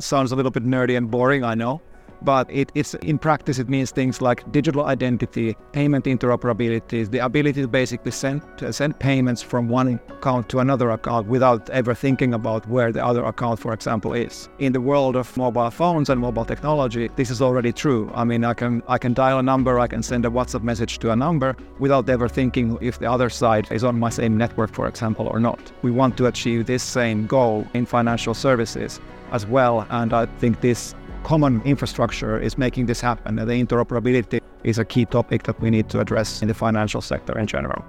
sounds a little bit nerdy and boring, I know but it, it's in practice it means things like digital identity, payment interoperability, the ability to basically send send payments from one account to another account without ever thinking about where the other account, for example, is. In the world of mobile phones and mobile technology, this is already true. I mean, I can I can dial a number, I can send a WhatsApp message to a number without ever thinking if the other side is on my same network, for example, or not. We want to achieve this same goal in financial services as well, and I think this common infrastructure is making this happen. And the interoperability is a key topic that we need to address in the financial sector in general.